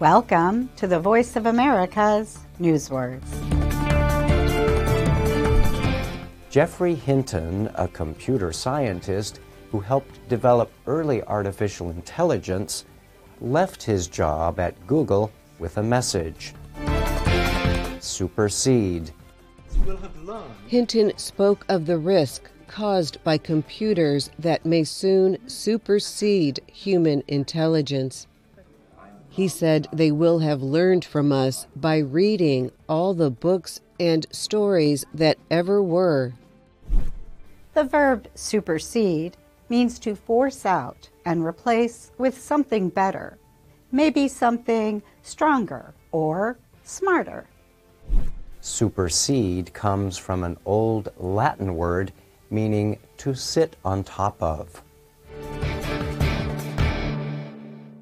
Welcome to the Voice of America's Newswords. Geoffrey Hinton, a computer scientist who helped develop early artificial intelligence, left his job at Google with a message Supersede. Hinton spoke of the risk caused by computers that may soon supersede human intelligence. He said they will have learned from us by reading all the books and stories that ever were. The verb supersede means to force out and replace with something better, maybe something stronger or smarter. Supersede comes from an old Latin word meaning to sit on top of.